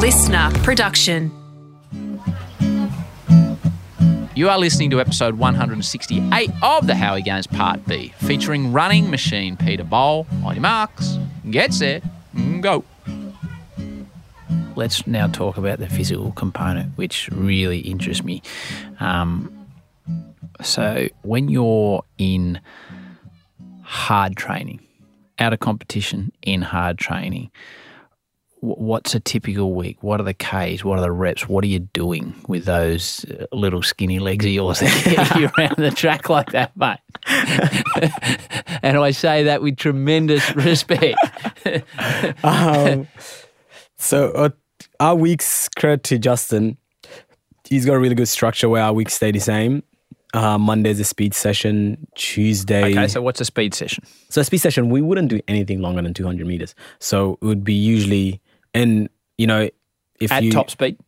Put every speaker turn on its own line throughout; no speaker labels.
listener production.
You are listening to episode 168 of the Howie Games Part B, featuring running machine Peter Bol. On your marks, get set, go. Let's now talk about the physical component, which really interests me. Um, so, when you're in hard training, out of competition, in hard training, wh- what's a typical week? What are the Ks? What are the reps? What are you doing with those uh, little skinny legs of yours that get you around the track like that, mate? and I say that with tremendous respect.
um, so uh, our weeks credit to Justin. He's got a really good structure where our weeks stay the same. Uh, Monday's a speed session. Tuesday.
okay, so what's a speed session?
So a speed session, we wouldn't do anything longer than 200 meters. So it would be usually, and you know, if
At
you
top speed?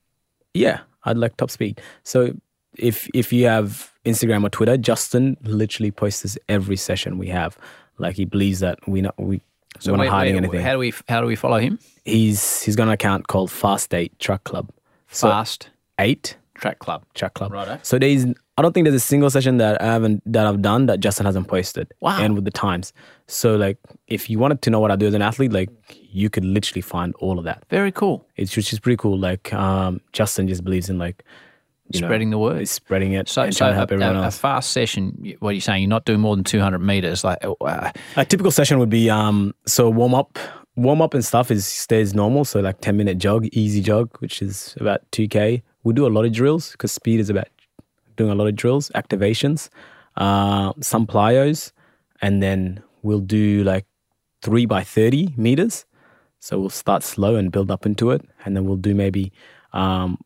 yeah, I'd like top speed. So if if you have Instagram or Twitter, Justin literally posts this every session we have. Like he believes that we not we we're not
wait,
hiding
wait,
anything.
How do we how do we follow him?
he's he's got an account called Fast Eight Track Club. So
Fast
eight
Track Club.
Track Club.
Righto.
So there's I don't think there's a single session that I haven't that I've done that Justin hasn't posted.
Wow.
And with the times. So like if you wanted to know what I do as an athlete, like you could literally find all of that.
Very cool.
It's which is pretty cool. Like um Justin just believes in like you know,
Spreading the word.
spreading it
So, so a,
to help everyone
a- a fast session, what are you saying? You're not doing more than 200 meters. Like, uh,
A typical session would be um so warm up warm up and stuff is stays normal. So like ten minute jog, easy jog, which is about two k. We do a lot of drills because speed is about doing a lot of drills, activations, uh, some plyos, and then we'll do like three by thirty meters. So we'll start slow and build up into it, and then we'll do maybe um,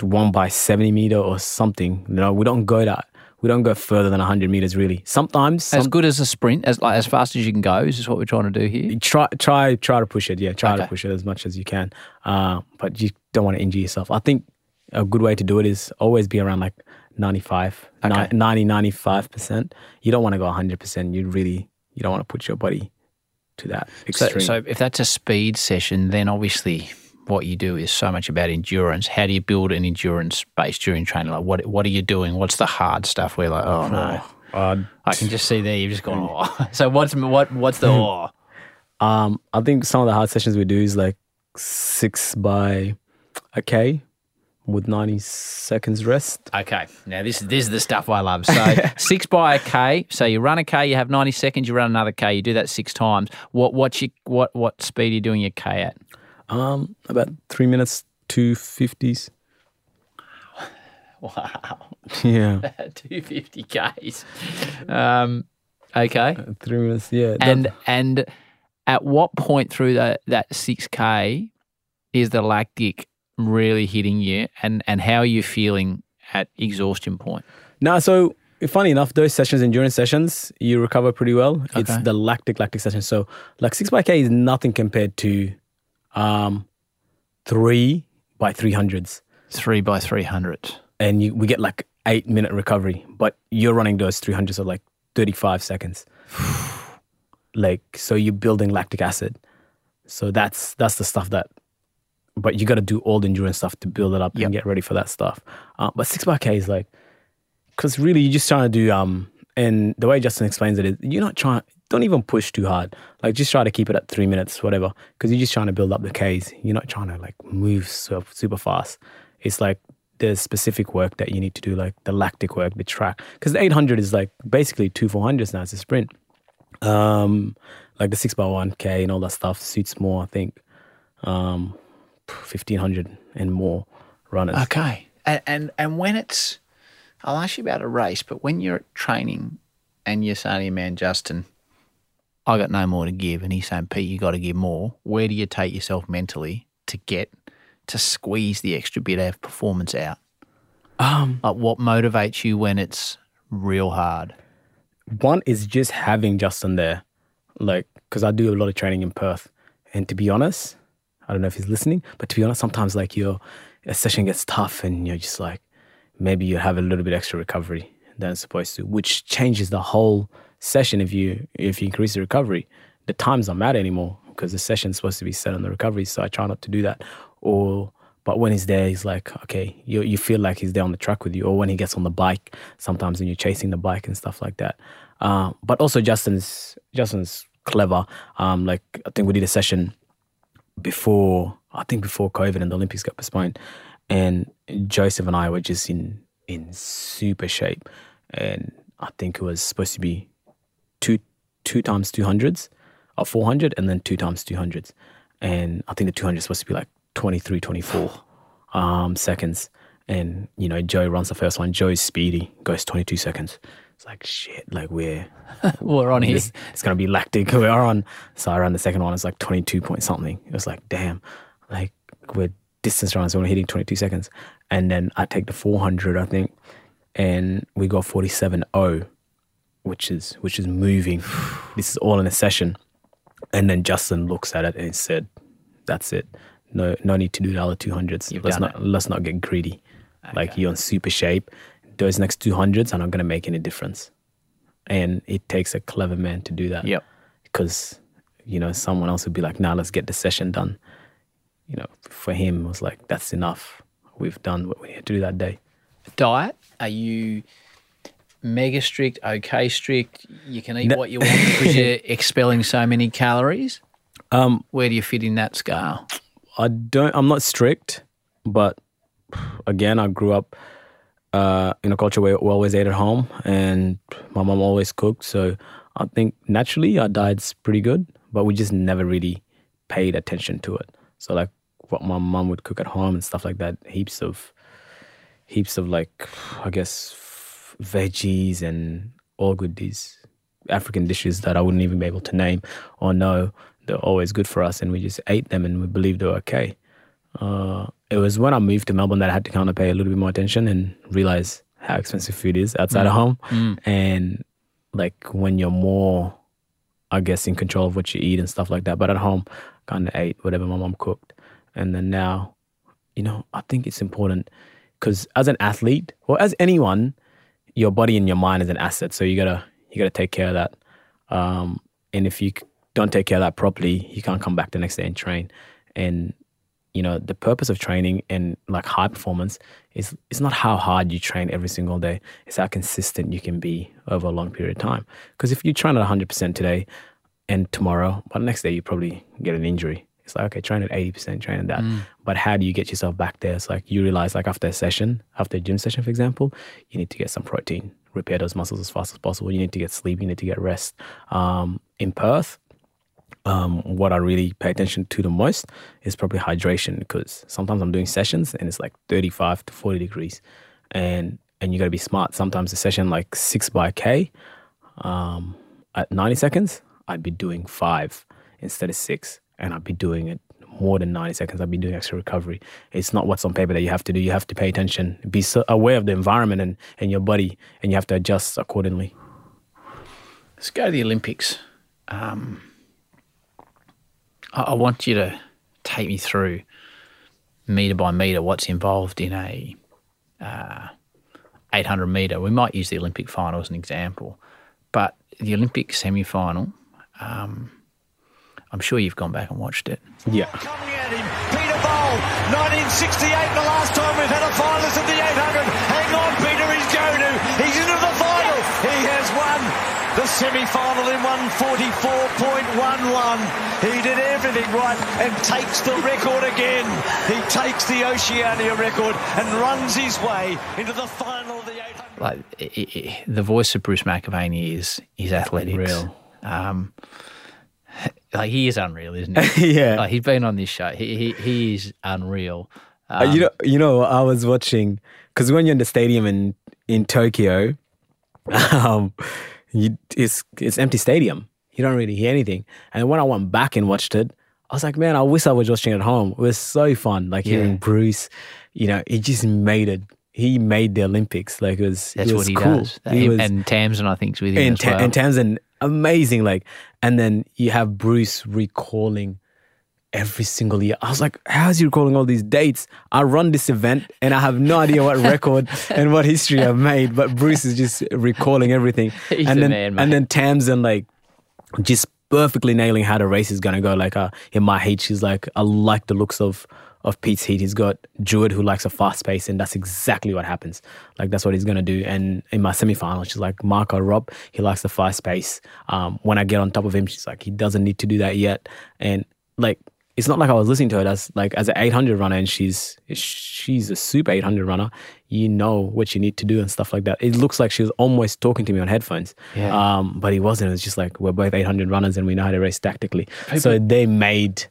one by seventy meter or something. No, we don't go that. We don't go further than hundred meters really. Sometimes
as good as a sprint, as like as fast as you can go. Is this what we're trying to do here?
try try try to push it yeah try to push it as much as you can uh, but you don't want to injure yourself i think a good way to do it is always be around like 95
Okay.
90 95% you don't want to go 100% you really you don't want to put your body to that
So,
extreme
so if that's a speed session, then obviously what you do is so much about endurance. How do you build an endurance base during training? Like, what what are you doing? What's the hard stuff? Where like, oh no,
uh,
I can just see there you've just gone. Oh. So what's what what's the oh?
um, i think some of the hard sessions we do is like six by a k with 90 seconds rest
Okay, now this this is the stuff I love. So six by a k. So you run a k, you have ninety seconds. You run another k. You do that six times. What what you what what speed are you doing your k at?
um, about three minutes 250s
Wow,
yeah
two fifty k's. Um, okay,
three minutes yeah that-
and and at what point through that that six k is the lactic really hitting you, and and how are you feeling at exhaustion point?
No, so funny enough, those sessions, endurance sessions, you recover pretty well. It's the lactic lactic session. So like six by K is nothing compared to um three by three hundreds.
Three by three hundred.
And you we get like eight minute recovery. But you're running those three hundreds of like thirty five seconds. like so you're building lactic acid. So that's that's the stuff that but you got to do all the endurance stuff to build it up
Yep.
and get ready for that stuff. Uh, but six by K is like, because really you're just trying to do um, and the way Justin explains it is you're not trying. Don't even push too hard. Like just try to keep it at three minutes, whatever. Because you're just trying to build up the Ks. You're not trying to like move so, super fast. It's like there's specific work that you need to do, like the lactic work, the track. Because the 800 is like basically two 400s now. It's a sprint. Um, like the six by one K and all that stuff suits more. I think um, 1500 and more runners.
Okay. And, and and when it's, I'll ask you about a race, but when you're at training and you're saying to your man Justin, I got no more to give, and he's saying, Pete, you got to give more. Where do you take yourself mentally to get to squeeze the extra bit of performance out?
Um,
Like what motivates you when it's real hard?
one is just having Justin there, like because I do a lot of training in Perth, and to be honest, I don't know if he's listening, but to be honest, sometimes like your a session gets tough, and you're just like maybe you have a little bit extra recovery than it's supposed to, which changes the whole session if you if you increase the recovery. The times don't matter anymore because the session's supposed to be set on the recovery. So I try not to do that. Or but when he's there, he's like, okay, you you feel like he's there on the track with you. Or when he gets on the bike, sometimes when you're chasing the bike and stuff like that. Uh, but also Justin's Justin's clever. Um, like I think we did a session before I think before COVID and the Olympics got postponed, and Joseph and I were just in in super shape, and I think it was supposed to be two two times two hundreds or four hundred, and then two times two hundreds, and I think the two hundred is supposed to be like 23, 24 um, seconds, and you know Joe runs the first one. Joe's speedy, goes twenty two seconds. It's like shit, like we're
We're on here.
it's, it's gonna be lactic. We are on. So I ran the second one. It's like twenty two point something. It was like damn, like we're distance runners. We're only hitting twenty two seconds, and then I take the four hundred, I think, and we got forty seven oh, which is which is moving. this is all in a session, and then Justin looks at it and said, "That's it. No, no need to do the other two hundreds. Let's not let's not get greedy. Like you're in super shape. Those next two hundreds are not gonna make any difference." and it takes a clever man to do that.
Yep.
Because you know someone else would be like, "Now nah, let's get the session done." You know, for him it was like, "That's enough. We've done what we had to do that day."
Diet? Are you mega strict, okay strict? You can eat what you want because you're expelling so many calories?
Um,
Where do you fit in that scale?
I don't. I'm not strict, but again, I grew up uh, in a culture where we always ate at home, and my mom always cooked. So I think naturally our diet's pretty good, but we just never really paid attention to it. So like what my mom would cook at home and stuff like that, heaps of, heaps of like, I guess, veggies and all good these African dishes that I wouldn't even be able to name or know. They're always good for us, and we just ate them, and we believed they were okay. Uh, it was when I moved to Melbourne that I had to kind of pay a little bit more attention and realize how expensive food is outside of home, and like when you're more, I guess, in control of what you eat and stuff like that. But at home, kind of ate whatever my mom cooked, and then now, you know, I think it's important because as an athlete or as anyone, your body and your mind is an asset. So you gotta you gotta take care of that. Um, and if you don't take care of that properly, you can't come back the next day and train. And you know the purpose of training and like high performance is it's not how hard you train every single day. It's how consistent you can be over a long period of time. Because if you train at 100% today and tomorrow, but the next day you probably get an injury. It's like okay, train at 80%, train at that. But how do you get yourself back there? It's like you realize like after a session, after a gym session, for example, you need to get some protein, repair those muscles as fast as possible. You need to get sleep. You need to get rest. Um, in Perth, um, what I really pay attention to the most is probably hydration because sometimes I'm doing sessions and it's like 35 to 40 degrees, and and you got to be smart. Sometimes a session like six by k, um, at 90 seconds, I'd be doing five instead of six, and I'd be doing it more than 90 seconds. I'd be doing extra recovery. It's not what's on paper that you have to do. You have to pay attention, be so aware of the environment and, and your body, and you have to adjust accordingly.
Let's go to the Olympics. Um, I, I want you to take me through meter by meter what's involved in a uh, 800 meter. We might use the Olympic final as an example, but the Olympic semi final. Um, I'm sure you've gone back and watched it.
Yeah.
Coming at him, Peter Bol, 1968, the last time we've had a finalist at the 800. Semi-final in 144.11. He did everything right and takes the record again. He takes the Oceania record and runs his way into the final of the 800.
Like i i the voice of Bruce McAvaney is is athletics.
Unreal.
Um, like he is unreal, isn't he?
yeah.
Like he's been on this show. He he, he is unreal.
Uh, you know, you know, I was watching because when you're in the stadium in in Tokyo, um, you, it's it's empty stadium. You don't really hear anything. And when I went back and watched it, I was like, man, I wish I was watching it at home. It was so fun, like
Yeah.
hearing Bruce. You know, he just made it. He made the Olympics. Like it was.
That's
it
what he
cool.
does.
He was,
and Tamsyn, I think, is with him
and,
as well.
and Tamsyn, amazing. Like, and then you have Bruce recalling every single year. I was like, how's he recalling all these dates? I run this event and I have no idea what record and what history I've made, but Bruce is just recalling everything.
He's
and
the
then
man,
and then Tamsyn like just perfectly nailing how the race is gonna go. Like uh, in my heat, she's like, I like the looks of of Pete's heat. He's got Jewett who likes a fast pace, and that's exactly what happens. Like that's what he's gonna do. And in my semi final, she's like, Marco Arop, he likes the fast pace. Um, when I get on top of him, she's like, he doesn't need to do that yet. And like it's not like I was listening to her as like as an 800 runner, and she's she's a super 800 runner. You know what you need to do and stuff like that. It looks like she was almost talking to me on headphones,
Yeah.
um, but he wasn't. It was just like we're both 800 runners and we know how to race tactically. so they made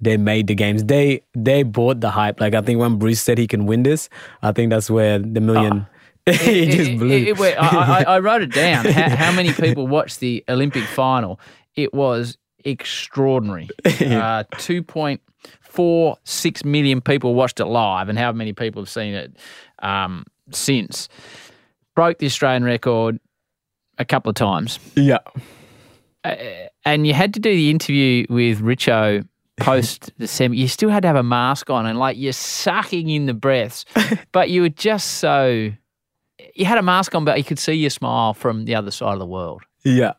they made the games. They they bought the hype. Like I think when Bruce said he can win this, I think that's where the million. he just
It-
blew.
it- it I, I, I wrote it down. How, how many people watched the Olympic final? It was extraordinary. Uh, Two point four six million people watched it live, and how many people have seen it um, since? Broke the Australian record a couple of times,
yeah,
and you had to do the interview with Richo post the semi. You still had to have a mask on, and like you're sucking in the breaths, but you were just so. You had a mask on, but you could see your smile from the other side of the world.
yeah,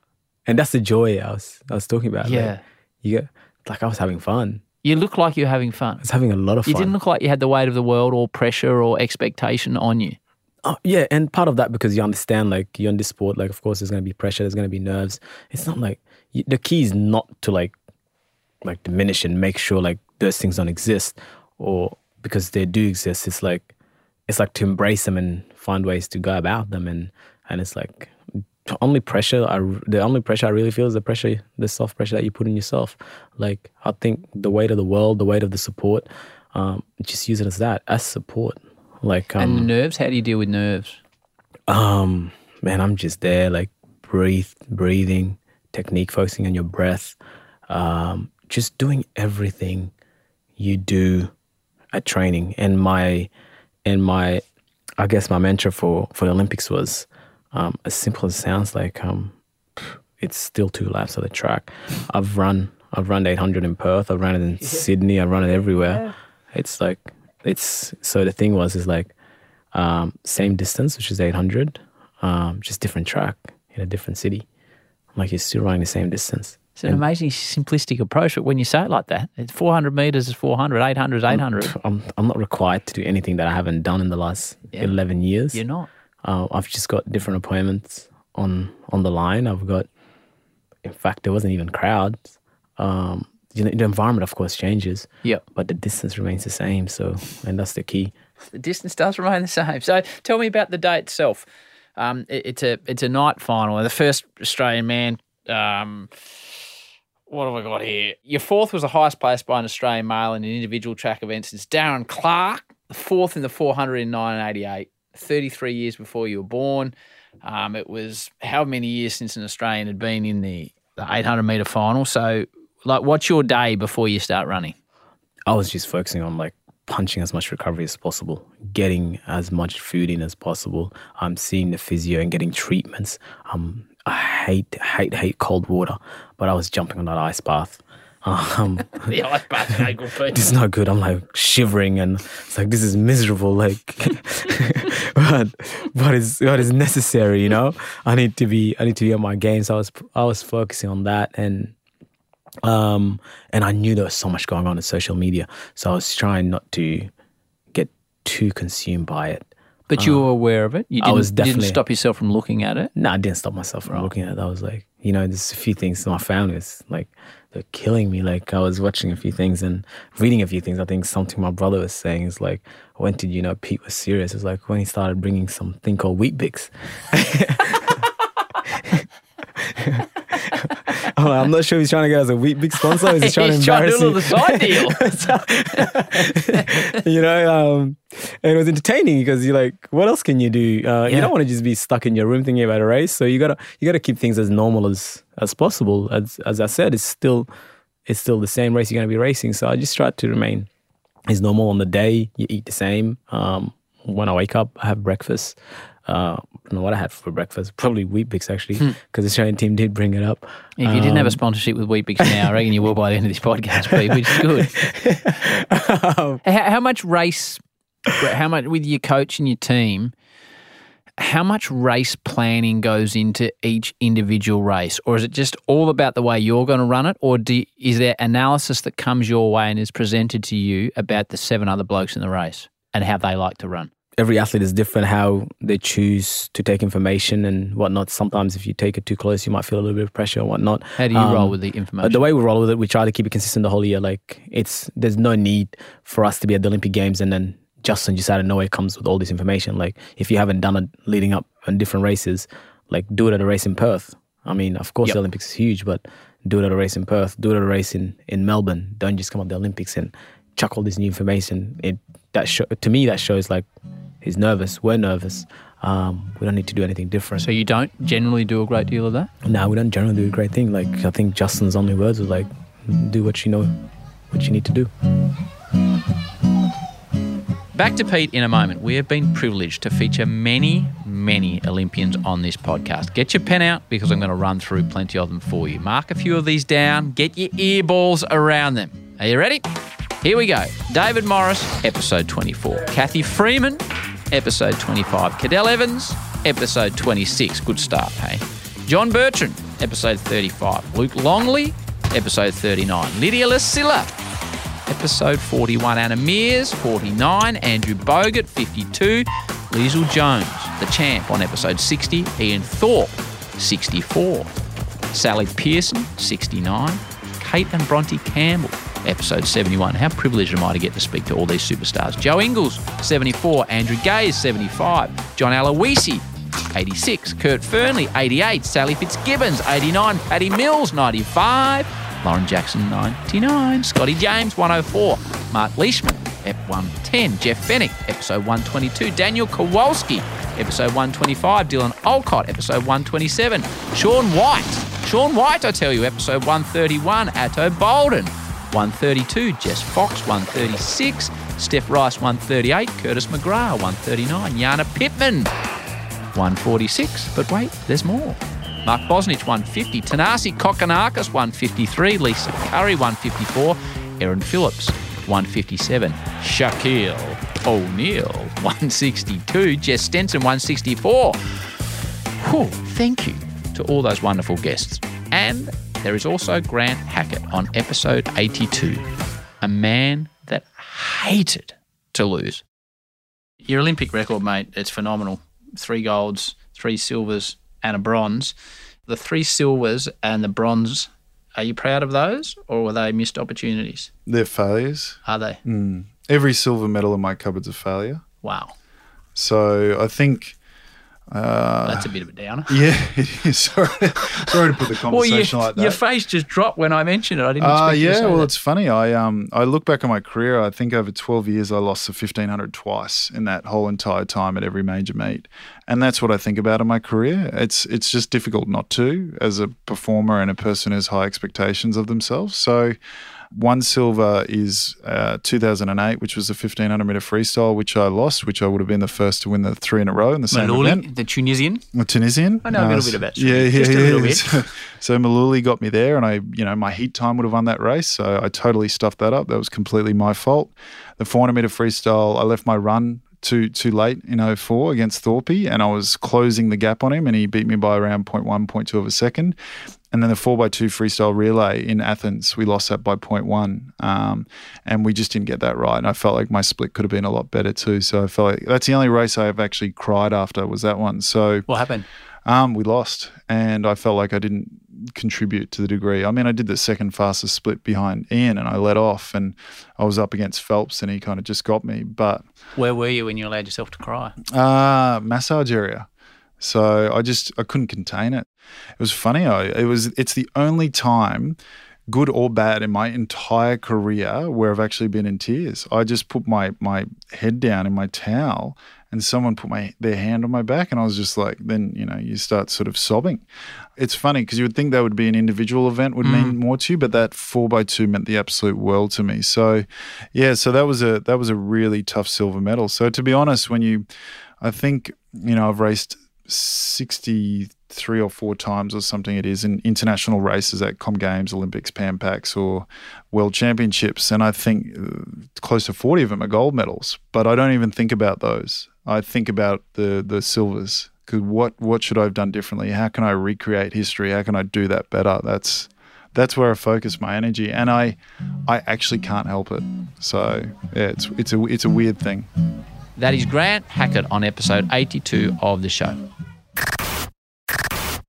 and that's the joy I was I was talking about. Like,
Yeah.
you get like I was having fun.
You look like you're having fun.
I was having a lot of fun.
You didn't look like you had the weight of the world or pressure or expectation on you.
Oh, yeah, and part of that because you understand, like you're in this sport, like of course there's gonna be pressure, there's gonna be nerves. It's not like y- the key is not to like, like diminish and make sure like those things don't exist, or because they do exist. It's like, it's like to embrace them and find ways to go about them, and and it's like only pressure I the only pressure I really feel is the pressure, the soft pressure that you put on yourself. Like I think the weight of the world, the weight of the support, um, just use it as that as support. Like um,
And the nerves, how do you deal with nerves?
um, man, I'm just there, like breathe, breathing, technique, focusing on your breath, um, just doing everything you do at training. And my, and my, I guess my mantra for for the Olympics was um, as simple as it sounds like. Um, it's still two laps of the track. I've run, I've run 800 in Perth. I've run it in Sydney. I've run it everywhere. It's like it's so the thing was is like um, same distance, which is 800, um, just different track in a different city. Like you're still running the same distance.
It's an amazing simplistic approach, but when you say it like that, it's 400 meters is 400, 800 is 800.
I'm I'm not required to do anything that I haven't done in the last
Yeah.
11 years.
You're not.
Uh, I've just got different appointments on on the line. I've got, in fact, there wasn't even crowds. Um, you know, the environment, of course, changes,
Yep.
but the distance remains the same. So, and that's the key.
The distance does remain the same. So tell me about the day itself. Um, it- it's a it's a night final. The first Australian man. Um, what have I got here? Your fourth was the highest placed by an Australian male in an individual track event since Darren Clark, the fourth in the 400 in 1988, 33 years before you were born. Um, it was how many years since an Australian had been in the, the 800 meter final. So, like, what's your day before you start running?
I was just focusing on like punching as much recovery as possible, getting as much food in as possible. I'm seeing the physio and getting treatments. Um, I hate, hate, hate cold water, but I was jumping on that ice bath. Um,
The ice bath ain't good
this is not good. I'm like shivering and it's like this is miserable. Like, but but it's what is necessary, you know. I need to be I need to be on my game. So I was I was focusing on that and um and I knew there was so much going on in social media. So I was trying not to get too consumed by it.
But you were aware of it. You didn't,
was
you didn't stop yourself from looking at it.
No, I didn't stop myself from looking at it. I was like, you know, there's a few things my family is like they're killing me. Like I was watching a few things and reading a few things. I think something my brother was saying is like, when did you know Pete was serious? It's like when he started bringing something called Weet-Bix. I'm, like, I'm not sure if he's trying to get us a Bix sponsor. Or is he trying
He's
to
trying to
embarrass
do a side deal.
you know, um, and it was entertaining because you're like, what else can you do? Uh, You don't want to just be stuck in your room thinking about a race. So you gotta you gotta keep things as normal as as possible. As as I said, it's still it's still the same race you're gonna be racing. So I just tried to remain as normal on the day. You eat the same. Um, when I wake up, I have breakfast. Uh, I don't know what I had for breakfast. Probably Weet-Bix actually, hmm. because the Australian team did bring it up.
If you didn't have a um, sponsorship with Weet Weet-Bix now, I reckon you will by the end of this podcast, Pete, which is good. Um, how, how much race, how much with your coach and your team, how much race planning goes into each individual race, or is it just all about the way you're going to run it, or do, is there analysis that comes your way and is presented to you about the seven other blokes in the race and how they like to run?
Every athlete is different how they choose to take information and whatnot. Sometimes if you take it too close, you might feel a little bit of pressure and whatnot.
How do you um, roll with the information?
The way we roll with it, we try to keep it consistent the whole year. Like it's there's no need for us to be at the Olympic Games and then Justin just out of nowhere comes with all this information. Like if you haven't done it leading up on different races, like do it at a race in Perth. I mean, of course yep. the Olympics is huge, but do it at a race in Perth, do it at a race in, in Melbourne. Don't just come at the Olympics and chuck all this new information. It that show, to me that shows like he's nervous. We're nervous. Um, we don't need to do anything different.
So you don't generally do a great deal of that?
No, we don't generally do a great thing. Like I think Justin's only words was like, "Do what you know, what you need to do."
Back to Pete in a moment. We have been privileged to feature many, many Olympians on this podcast. Get your pen out because I'm going to run through plenty of them for you. Mark a few of these down. Get your earballs around them. Are you ready? Here we go. David Morris, episode 24. Cathy Freeman, episode 25. Cadel Evans, episode 26. Good start, hey? John Bertrand, episode 35. Luke Longley, episode 39. Lydia Lassila, episode 41. Anna Meares, 49. Andrew Bogut, 52. Leisel Jones, the champ, on episode 60. Ian Thorpe, 64. Sally Pearson, 69. Kate and Bronte Campbell, episode 71. How privileged am I to get to speak to all these superstars? Joe Ingles, 74. Andrew Gaze, 75. John Aloisi, 86. Kurt Fearnley, 88. Sally Fitzgibbons, 89. Patty Mills, 95. Lauren Jackson, 99. Scotty James, 104. Mark Leishman, Ep 110. Jeff Fenech, episode 122. Daniel Kowalski, episode 125. Dylan Alcott, episode 127. Shaun White, Shaun White, I tell you, episode 131. Ato Boldon, 132. Jess Fox, 136. Steph Rice, 138. Curtis McGrath, 139. Jana Pittman, 146. But wait, there's more. Mark Bosnich, 150. Thanasi Kokkinakis, 153. Lisa Curry, 154. Erin Phillips, 157. Shaquille O'Neal, 162. Jess Stenson, 164. Whew, thank you to all those wonderful guests. And there is also Grant Hackett on episode 82, a man that hated to lose. Your Olympic record, mate, it's phenomenal. Three golds, three silvers, and a bronze. The three silvers and the bronze, are you proud of those or were they missed opportunities?
They're failures.
Are they?
Mm. Every silver medal in my cupboard's a failure.
Wow.
So I think
uh, That's a bit of a downer.
Yeah, sorry, sorry to put the conversation
well, you,
like that.
Your face just dropped when I mentioned it. I didn't. Uh,
yeah, well,
that.
it's funny. I um I look back on my career. I think over twelve years, I lost the fifteen hundred twice in that whole entire time at every major meet, and that's what I think about in my career. It's it's just difficult not to as a performer and a person who has high expectations of themselves. So. One silver is uh, 2008, which was the 1500 meter freestyle, which I lost, which I would have been the first to win the three in a row in the same
Mellouli,
event.
The Tunisian.
The Tunisian.
I know a little bit about.
Yeah, yeah,
Just
yeah.
A little bit.
So, so Mellouli got me there, and I, you know, my heat time would have won that race. So I totally stuffed that up. That was completely my fault. The 400 meter freestyle, I left my run too too late in 04 against Thorpe, and I was closing the gap on him, and he beat me by around 0.1, 0.2 of a second. And then the 4x2 freestyle relay in Athens, we lost that by 0.1. Um, and we just didn't get that right. And I felt like my split could have been a lot better too. So I felt like that's the only race I have actually cried after was that one. So
what happened?
Um, we lost. And I felt like I didn't contribute to the degree. I mean, I did the second fastest split behind Ian and I let off and I was up against Phelps and he kind of just got me. But
where were you when you allowed yourself to cry?
Uh, massage area. So I just I couldn't contain it. It was funny. I, it was it's the only time, good or bad, in my entire career where I've actually been in tears. I just put my my head down in my towel, and someone put my their hand on my back, and I was just like, then you know you start sort of sobbing. It's funny because you would think that would be an individual event would mm. mean more to you, but that four by two meant the absolute world to me. So, yeah, so that was a that was a really tough silver medal. So to be honest, when you, I think you know I've raced 63 or four times or something it is in international races at Com Games, Olympics, Pan Pacs, or World Championships. And I think uh, close to 40 of them are gold medals, but I don't even think about those. I think about the the silvers. Because what what should I have done differently? How can I recreate history? How can I do that better? That's that's where I focus my energy, and I I actually can't help it. So yeah, it's it's a it's a weird thing.
That is Grant Hackett on episode 82 of the show.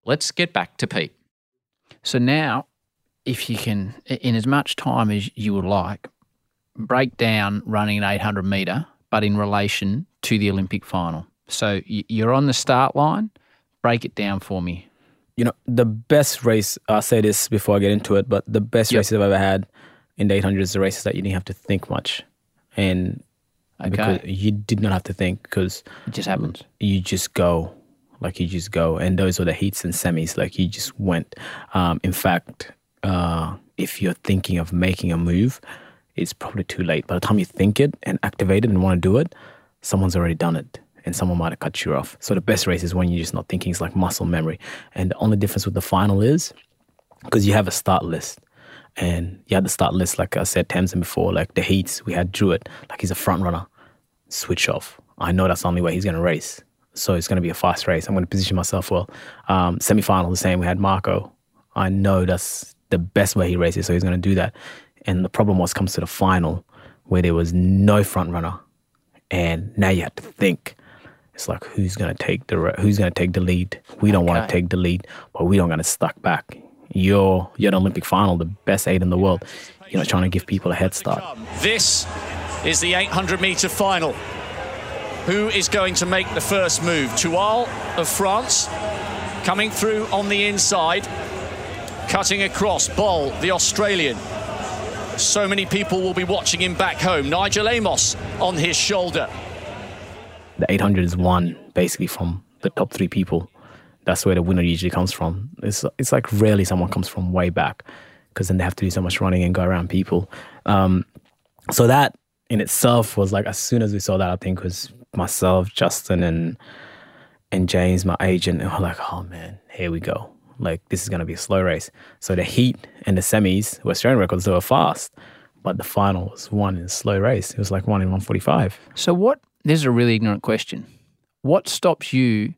Let's get back to Pete. So now, if you can, in as much time as you would like, break down running an 800 metre, but in relation to the Olympic final. So you're on the start line. Break it down for me.
You know, the best race, I'll say this before I get into it, but the best yep. races I've ever had in the 800 is the races that you didn't have to think much. And okay. because you did not have to think because
it just happens.
You just go. Like you just go. And those were the heats and semis. Like you just went. Um, in fact, uh, if you're thinking of making a move, it's probably too late. By the time you think it and activate it and want to do it, someone's already done it and someone might have cut you off. So the best race is when you're just not thinking. It's like muscle memory. And the only difference with the final is because you have a start list. And you had the start list, like I said, Tamsyn before, like the heats, we had Jewett, like he's a front runner. Switch off. I know that's the only way he's going to race. So it's going to be a fast race. I'm going to position myself well. Um, Semi final, the same. We had Marco. I know that's the best way he races, so he's going to do that. And the problem was comes to the final where there was no front runner, and now you have to think. It's like who's going to take the who's going to take the lead. We don't okay. want to take the lead, but we don't want to stuck back. You're you're an Olympic final, the best eight in the world. You know, trying to give people a head start.
This is the 800 meter final. Who is going to make the first move? Tual of France coming through on the inside, cutting across. Bol, the Australian, so many people will be watching him back home. Nigel Amos on his shoulder.
The 800 is won basically from the top three people. That's where the winner usually comes from. It's, it's like rarely someone comes from way back because then they have to do so much running and go around people. Um, so that in itself was like, as soon as we saw that, I think was myself, Justin, and and James, my agent, and we're like, oh man, here we go like this is going to be a slow race. So the heat and the semis were Australian records, they were fast, but the final was one in a slow race. It was like one in 145.
So what, this is a really ignorant question. What stops you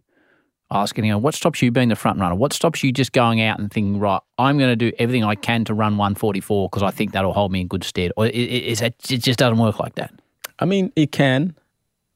asking, you know, what stops you being the front runner? What stops you just going out and thinking, right, I'm going to do everything I can to run 144 because I think that'll hold me in good stead? Or is that, it just doesn't work like that?
I mean, it can,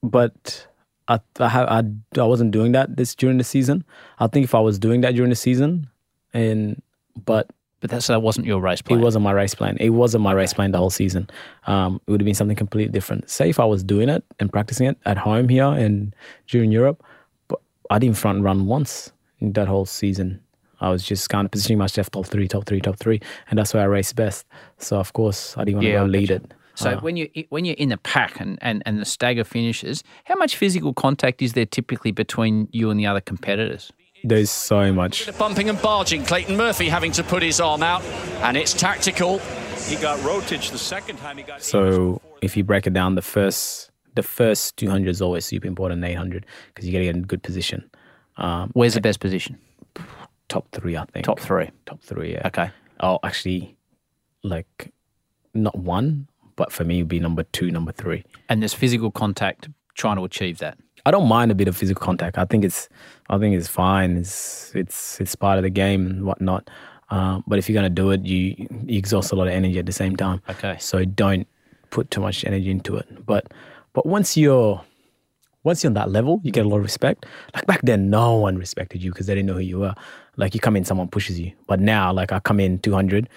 but I, I, I, wasn't doing that this during the season. I think if I was doing that during the season, and but
but that's that wasn't your race plan.
It wasn't my race plan. It wasn't my race plan the whole season. Um, it would have been something completely different. Say if I was doing it and practicing it at home here and during Europe, but I didn't front run once in that whole season. I was just kind of positioning myself top three, top three, top three, and that's where I race best. So of course I didn't want yeah, to go lead it.
So uh, when you when you're in the pack and, and, and the stagger finishes, how much physical contact is there typically between you and the other competitors?
There's so much.
Bumping and barging. Clayton Murphy having to put his arm out, and it's tactical.
He got Rotich the second time he got.
So if you break it down, the first the first 200 is always super important. 800 because you got to get in a good position.
Um, Where's the best position?
Top three, I think.
Top three.
Top three. Yeah.
Okay.
Oh, actually, like not one, but for me, it'd be number two, number three.
And there's physical contact trying to achieve that.
I don't mind a bit of physical contact. I think it's, I think it's fine. It's it's it's part of the game and whatnot. Um, but if you're gonna do it, you, you exhaust a lot of energy at the same time.
Okay.
So don't put too much energy into it. But but once you're once you're on that level, you get a lot of respect. Like back then, no one respected you because they didn't know who you were. Like you come in, someone pushes you. But now, like I come in 200,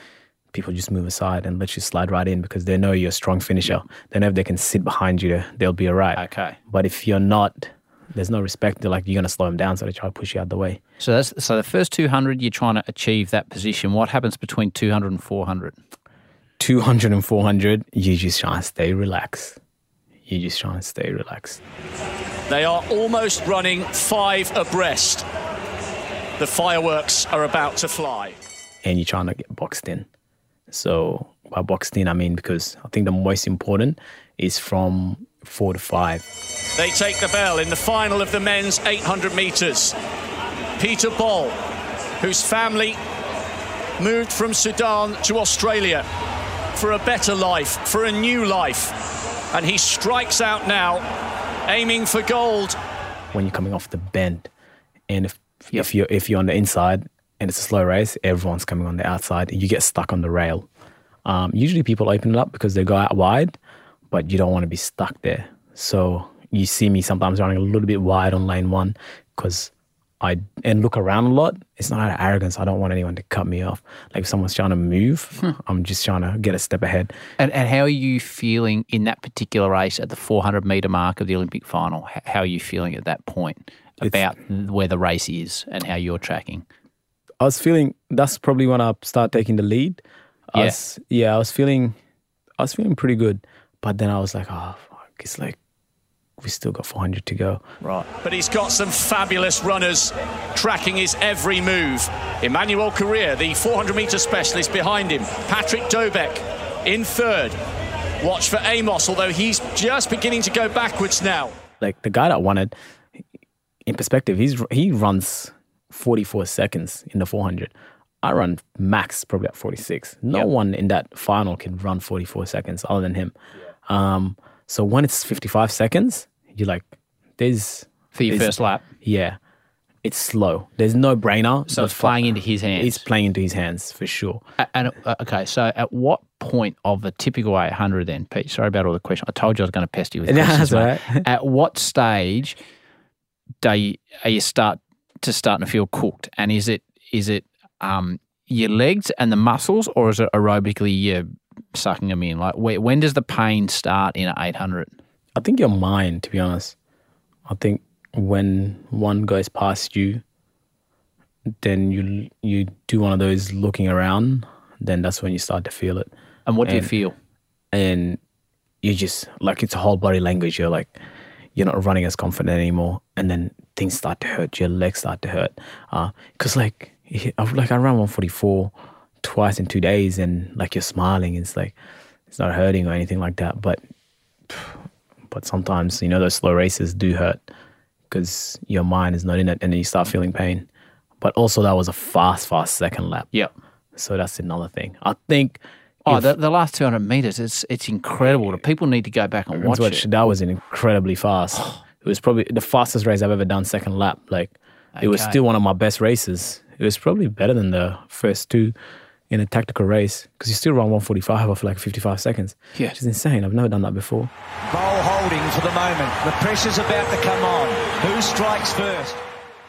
people just move aside and let you slide right in because they know you're a strong finisher. They know if they can sit behind you, they'll be all right.
Okay.
But if you're not, there's no respect. They're like, you're going to slow them down, so they try to push you out the way.
So that's so the first 200, you're trying to achieve that position. What happens between 200 and 400?
200 and 400, you just try to stay relaxed. You just try to stay relaxed.
They are almost running five abreast. The fireworks are about to fly.
And you're trying to get boxed in. So by boxed in, I mean because I think the most important is from four to five.
They take the bell in the final of the men's 800 metres. Peter Bol, whose family moved from Sudan to Australia for a better life, for a new life. And he strikes out now aiming for gold.
when you're coming off the bend, and if if you're if you're on the inside and it's a slow race, everyone's coming on the outside, you get stuck on the rail. Um, usually, people open it up because they go out wide, but you don't want to be stuck there. So you see me sometimes running a little bit wide on lane one because I and look around a lot. It's not out of arrogance. I don't want anyone to cut me off. Like if someone's trying to move, I'm just trying to get a step ahead.
And, and how are you feeling in that particular race at the 400 metre mark of the Olympic final? How are you feeling at that point about where the race is and how you're tracking?
I was feeling that's probably when I start taking the lead. I
Yeah.
was, yeah, I was feeling, I was feeling pretty good, but then I was like, oh, fuck, it's like we still got 400 to go.
Right.
But he's got some fabulous runners tracking his every move. Emmanuel Korir, the 400 metre specialist behind him. Patryk Dobek in third. Watch for Amos, although he's just beginning to go backwards now.
Like the guy that won it, in perspective, he's he runs 44 seconds in the 400. I run max probably at 46. No
Yep.
one in that final can run 44 seconds other than him. Um, so when it's 55 seconds, you're like, there's
For your
there's-
first lap.
Yeah, it's slow. There's no brainer.
So it's playing into his hands.
It's playing into his hands for sure.
And uh, okay, so at what point of the typical 800 then, Pete? Sorry about all the questions. I told you I was going to pester you with questions.
that's
mate. At what stage do you, are you start to starting to feel cooked? And is it is it um, your legs and the muscles, or is it aerobically you're sucking them in? Like where, when does the pain start in an 800?
I think your mind, to be honest. I think when one goes past you, then you you do one of those looking around. Then that's when you start to feel it,
And what do you feel?
and you just like it's a whole body language. You're like you're not running as confident anymore, and then things start to hurt. Your legs start to hurt, uh, because like I've like I ran 144 twice in two days, and like you're smiling. It's like it's not hurting or anything like that, but but sometimes you know those slow races do hurt because your mind is not in it, and then you start feeling pain. But also that was a fast, fast second lap.
Yep.
So that's another thing. I think.
Oh,
if-
the, the last 200 meters, it's it's incredible. The people need to go back and watch
what-
it.
That was incredibly fast. Oh. It was probably the fastest race I've ever done. Second lap, like it was still one of my best races. It was probably better than the first two in a tactical race because you still run 145 after like 55 seconds.
Yeah.
which is insane. I've never done that before.
Bol holding for the moment. The pressure's about to come on. Who strikes first?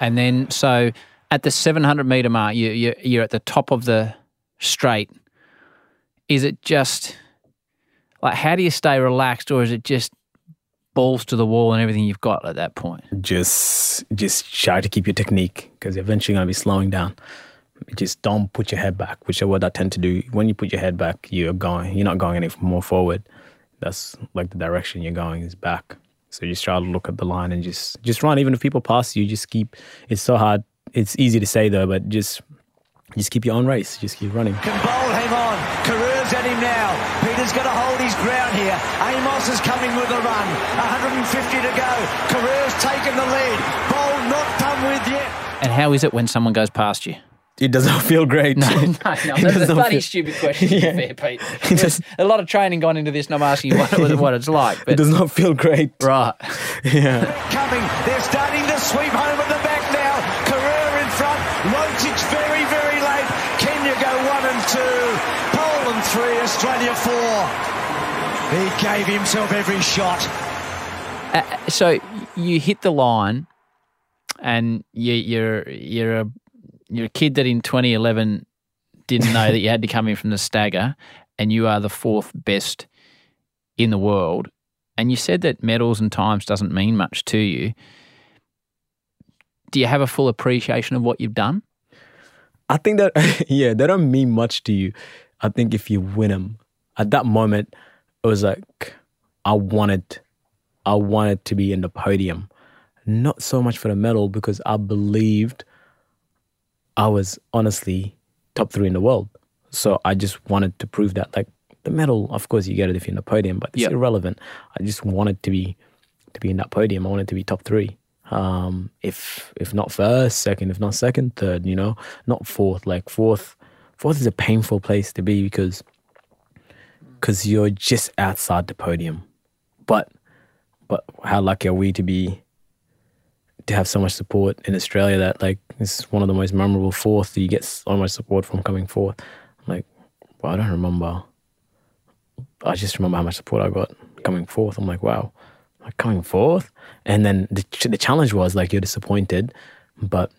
And then, so at the 700 meter mark, you, you, you're at the top of the straight. Is it just like, how do you stay relaxed, or is it just balls to the wall and everything you've got at that point?
Just, just try to keep your technique because you're eventually gonna be slowing down. Just don't put your head back, which is what I tend to do. When you put your head back, you're going. You're not going any more forward. That's like the direction you're going is back. So just try to look at the line and just just run. Even if people pass you, just keep. It's so hard. It's easy to say though, but just just keep your own race. Just keep running.
Can Bol hang on? Korir's at him now. Peter's got to hold his ground here. Amos is coming with a run. 150 to go. Korir's taken the lead. Bol not done with yet.
And how is it when someone goes past you?
It doesn't feel great.
No, no, no. That's a
doesn't
bloody
feel-
stupid question, to be
Yeah.
fair, Pete.
It does-
a lot of training gone into this, and I'm asking you what, what it's like. But...
It does not feel great.
right.
Yeah.
Coming. They're starting to sweep home at the back now. Korir in front. Rotich very, very late. Kenya go one and two. Poland three. Australia four. He gave himself every shot.
Uh, so you hit the line, and you, you're you're a you're a kid that in 2011 didn't know that you had to come in from the stagger, and you are the fourth best in the world. And you said that medals and times doesn't mean much to you. Do you have a full appreciation of what you've done?
I think that yeah, they don't mean much to you. I think if you win them, at that moment, it was like I wanted, I wanted to be in the podium, not so much for the medal because I believed I was honestly top three in the world. So I just wanted to prove that. Like the medal, of course, you get it if you're in the podium, but it's
Yep.
irrelevant. I just wanted to be to be in that podium. I wanted to be top three. Um, if if not first, second, if not second, third, you know, not fourth. Like fourth, fourth is a painful place to be because because you're just outside the podium. But but how lucky are we to be to have so much support in Australia that like it's one of the most memorable fourth. You get so much support from coming fourth. I'm like, well, I don't remember. I just remember how much support I got coming fourth. I'm like, wow, like coming fourth. And then the the challenge was like you're disappointed, but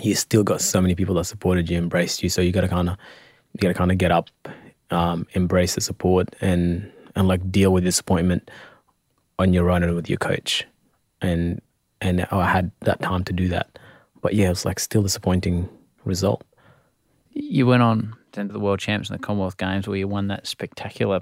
you still got so many people that supported you, embraced you. So you got to kind of you got to kind of get up, um, embrace the support, and and like deal with disappointment on your own and with your coach. And and I had that time to do that. But yeah, it was like still disappointing result.
You went on to the World Champs and the Commonwealth Games where you won that spectacular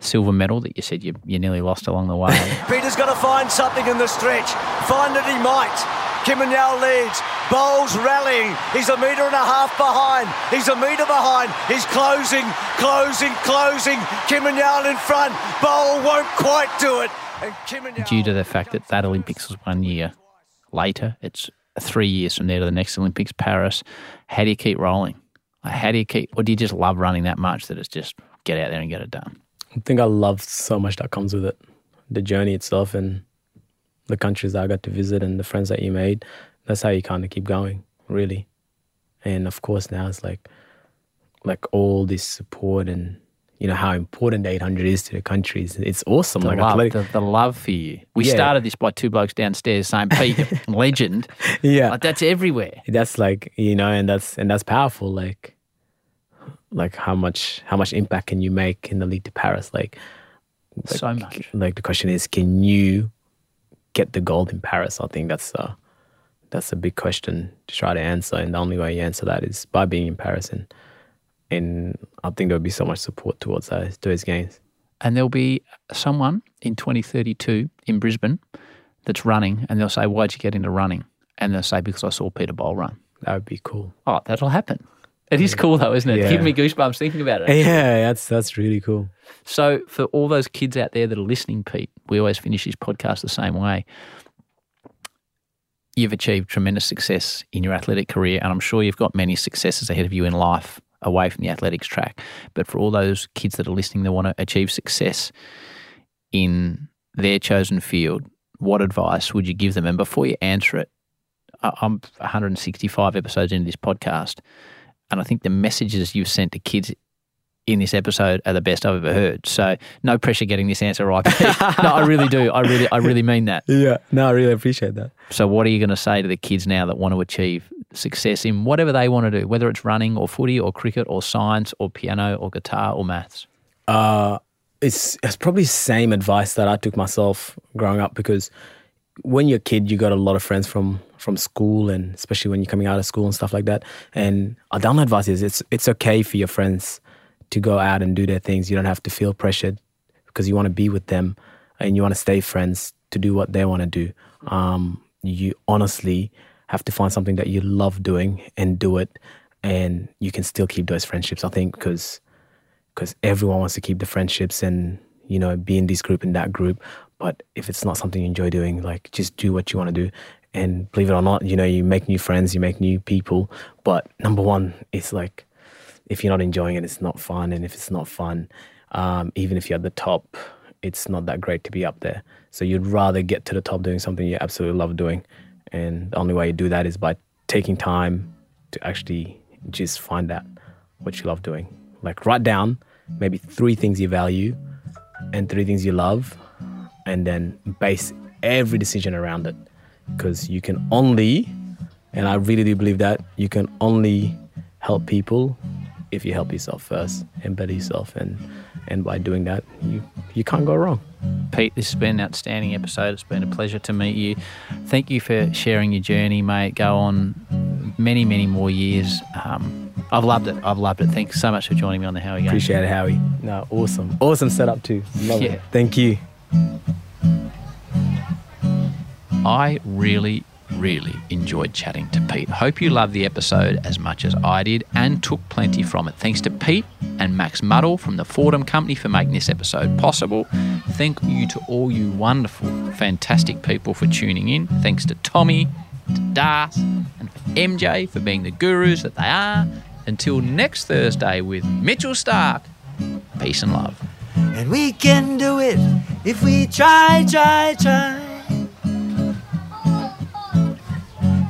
silver medal that you said you, you nearly lost along the way.
Peter's got to find something in the stretch. Find it he might. Kinyamal leads. Bol's rallying. He's a metre and a half behind. He's a metre behind. He's closing, closing, closing. Kinyamal in front. Bol won't quite do it. And Kim and
Due to the fact that that Olympics was one year later, it's three years from there to the next Olympics, Paris. How do you keep rolling? How do you keep, or do you just love running that much that it's just get out there and get it done?
I think I love so much that comes with it. The journey itself and the countries that I got to visit and the friends that you made. That's how you kind of keep going, really. And of course now it's like like all this support and you know how important the 800 is to the country. It's awesome.
The
like
love,
athletic.
the, the love for you. We
Yeah.
started this by two blokes downstairs saying, Pete, legend.
yeah.
Like, that's everywhere.
that's like you know and that's and that's powerful like like how much how much impact can you make in the lead to paris like
So much.
like the question is can you get the gold in paris i think that's uh that's a big question to try to answer and the only way you answer that is by being in paris and and i think there'll be so much support towards those those games
And there'll be someone in 2032 in Brisbane that's running, and they'll say, Why'd you get into running? And they'll say, Because I saw Peter Bol run.
that would be cool
Oh, that'll happen. It is cool though, isn't it?
Yeah.
Give me goosebumps thinking about it.
yeah that's that's really cool
So, for all those kids out there that are listening, Pete, we always finish this podcast the same way. You've achieved tremendous success in your athletic career, and I'm sure you've got many successes ahead of you in life away from the athletics track. But for all those kids that are listening that want to achieve success in their chosen field, what advice would you give them? And before you answer it, I'm 165 episodes into this podcast, and I think the messages you've sent to kids in this episode are the best I've ever heard. So no pressure getting this answer right. No, I really do. I really, I really mean that.
yeah no i really appreciate that
So what are you going to say to the kids now that want to achieve success in whatever they want to do, whether it's running or footy or cricket or science or piano or guitar or maths?
Uh, it's it's probably the same advice that I took myself growing up because when you're a kid, you got a lot of friends from from school and especially when you're coming out of school and stuff like that. And our down advice is it's it's okay for your friends to go out and do their things. You don't have to feel pressured because you want to be with them and you want to stay friends to do what they want to do. Um, you honestly have to find something that you love doing and do it, and you can still keep those friendships. I think because because everyone wants to keep the friendships and you know be in this group and that group but if it's not something you enjoy doing like just do what you want to do and believe it or not you know you make new friends you make new people but number one it's like if you're not enjoying it it's not fun and if it's not fun um, even if you're at the top it's not that great to be up there so you'd rather get to the top doing something you absolutely love doing and the only way you do that is by taking time to actually just find out what you love doing. Like write down maybe three things you value and three things you love, and then base every decision around it. Because you can only, and I really do believe that, you can only help people if you help yourself first and better yourself. And, and by doing that, you, you can't go wrong.
Pete, this has been an outstanding episode. It's been a pleasure to meet you. Thank you for sharing your journey, mate. Go on many, many more years. Um, I've loved it. I've loved it. Thanks so much for joining me on the Howie Game.
Appreciate it, Howie. No, awesome. Awesome setup too. Love
Yeah.
it. Thank you.
I really, really enjoyed chatting to Pete. Hope you loved the episode as much as I did and took plenty from it. Thanks to Pete and Max Muddle from the Fordham Company for making this episode possible. Thank you to all you wonderful, fantastic people for tuning in. Thanks to Tommy, to Das, and MJ for being the gurus that they are. Until next Thursday with Mitchell Starc. Peace and love.
And we can do it If we try, try, try.